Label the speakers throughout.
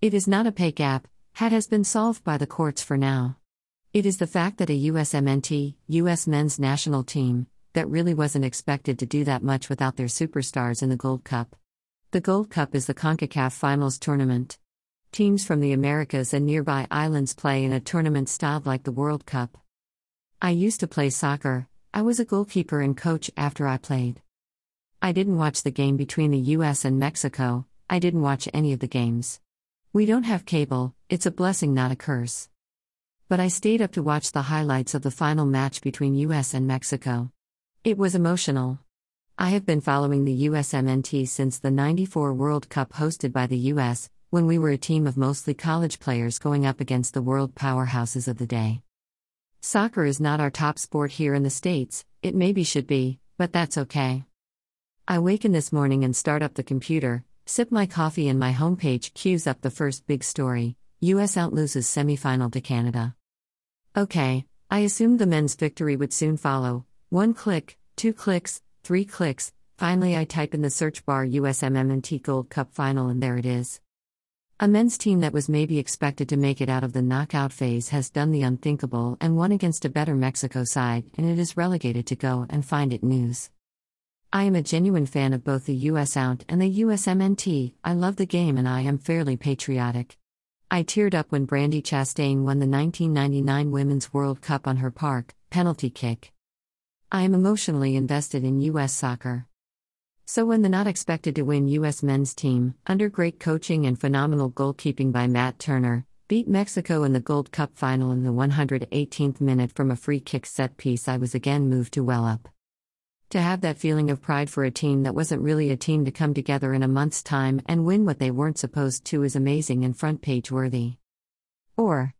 Speaker 1: It is not a pay gap, that has been solved by the courts for now. It is the fact that a USMNT, US men's national team, that really wasn't expected to do that much without their superstars in the Gold Cup. The Gold Cup is the CONCACAF Finals tournament. Teams from the Americas and nearby islands play in a tournament styled like the World Cup. I used to play soccer, I was a goalkeeper and coach after I played. I didn't watch the game between the US and Mexico, I didn't watch any of the games. We don't have cable, it's a blessing, not a curse. But I stayed up to watch the highlights of the final match between US and Mexico. It was emotional. I have been following the USMNT since the 94 World Cup hosted by the US, when we were a team of mostly college players going up against the world powerhouses of the day. Soccer is not our top sport here in the States, it maybe should be, but that's okay. I waken this morning and start up the computer, sip my coffee, and my homepage cues up the first big story US out loses semifinal to Canada. Okay, I assumed the men's victory would soon follow. One click, two clicks, three clicks, finally I type in the search bar USMNT Gold Cup final and there it is. A men's team that was maybe expected to make it out of the knockout phase has done the unthinkable and won against a better Mexico side, and it is relegated to go and find it news. I am a genuine fan of both the US Out and the USMNT. I love the game and I am fairly patriotic. I teared up when Brandi Chastain won the 1999 Women's World Cup on her park penalty kick. I am emotionally invested in US soccer. So, when the not expected to win U.S. men's team, under great coaching and phenomenal goalkeeping by Matt Turner, beat Mexico in the Gold Cup final in the 118th minute from a free kick set piece, I was again moved to well up. To have that feeling of pride for a team that wasn't really a team to come together in a month's time and win what they weren't supposed to is amazing and front page worthy. Or,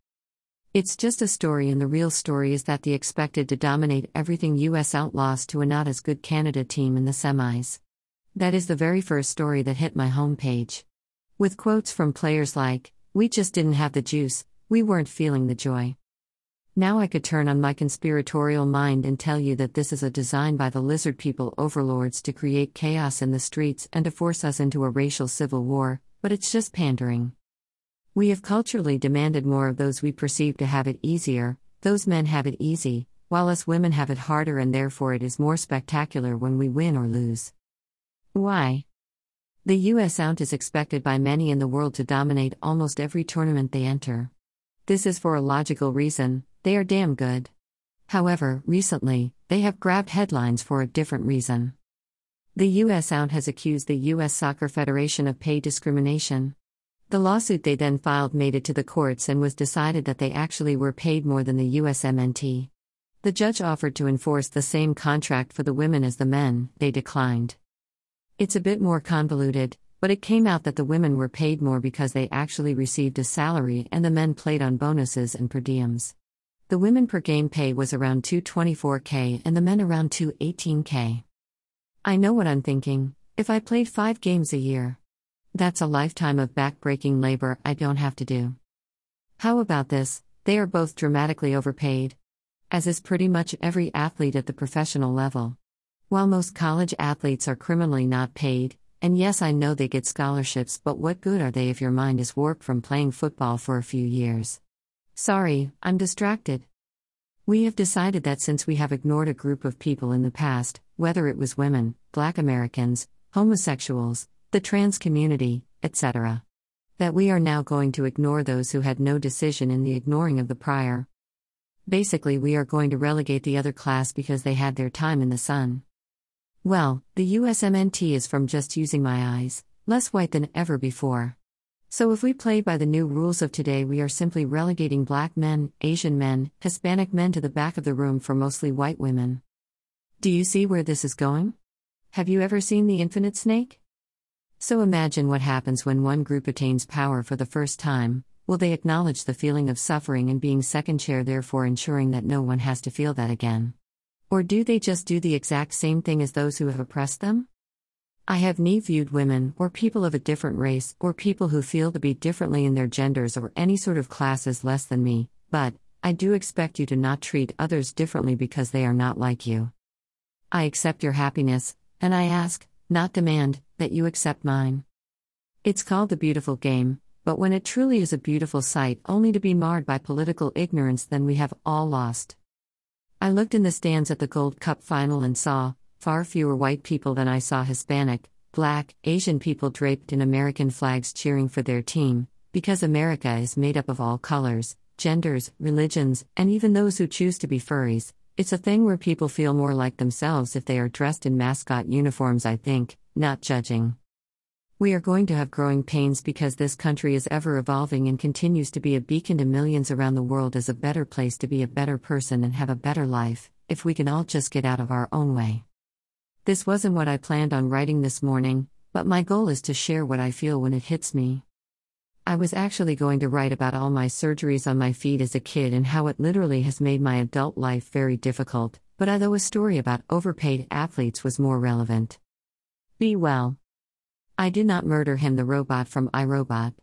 Speaker 1: it's just a story, and the real story is that the expected to dominate everything US outlaws to a not as good Canada team in the semis. That is the very first story that hit my homepage. With quotes from players like, We just didn't have the juice, we weren't feeling the joy. Now I could turn on my conspiratorial mind and tell you that this is a design by the lizard people overlords to create chaos in the streets and to force us into a racial civil war, but it's just pandering. We have culturally demanded more of those we perceive to have it easier, those men have it easy, while us women have it harder, and therefore it is more spectacular when we win or lose. Why? The US Out is expected by many in the world to dominate almost every tournament they enter. This is for a logical reason they are damn good. However, recently, they have grabbed headlines for a different reason. The US Out has accused the US Soccer Federation of pay discrimination. The lawsuit they then filed made it to the courts and was decided that they actually were paid more than the USMNT. The judge offered to enforce the same contract for the women as the men, they declined. It's a bit more convoluted, but it came out that the women were paid more because they actually received a salary and the men played on bonuses and per diems. The women per game pay was around 224k and the men around 218k. I know what I'm thinking if I played 5 games a year. That's a lifetime of back-breaking labor I don't have to do. How about this? They are both dramatically overpaid. As is pretty much every athlete at the professional level. While most college athletes are criminally not paid, and yes, I know they get scholarships, but what good are they if your mind is warped from playing football for a few years? Sorry, I'm distracted. We have decided that since we have ignored a group of people in the past, whether it was women, black Americans, homosexuals, the trans community, etc., that we are now going to ignore those who had no decision in the ignoring of the prior. Basically, we are going to relegate the other class because they had their time in the sun. Well, the USMNT is from just using my eyes, less white than ever before. So if we play by the new rules of today, we are simply relegating black men, Asian men, Hispanic men to the back of the room for mostly white women. Do you see where this is going? Have you ever seen The Infinite Snake? So imagine what happens when one group attains power for the first time. Will they acknowledge the feeling of suffering and being second chair, therefore ensuring that no one has to feel that again? Or do they just do the exact same thing as those who have oppressed them? I have never viewed women, or people of a different race, or people who feel to be differently in their genders or any sort of class as less than me, but, I do expect you to not treat others differently because they are not like you. I accept your happiness, and I ask, not demand, that you accept mine. It's called the beautiful game, But when it truly is a beautiful sight only to be marred by political ignorance, then we have all lost. I looked in the stands at the Gold Cup final and saw far fewer white people than I saw Hispanic, black, Asian people draped in American flags cheering for their team, because America is made up of all colors, genders, religions, and even those who choose to be furries. It's a thing where people feel more like themselves if they are dressed in mascot uniforms, I think, not judging. We are going to have growing pains because this country is ever evolving and continues to be a beacon to millions around the world as a better place to be a better person and have a better life, if we can all just get out of our own way. This wasn't what I planned on writing this morning, but my goal is to share what I feel when it hits me. I was actually going to write about all my surgeries on my feet as a kid and how it literally has made my adult life very difficult, but although a story about overpaid athletes was more relevant. Be well. I did not murder him, the robot from I, Robot.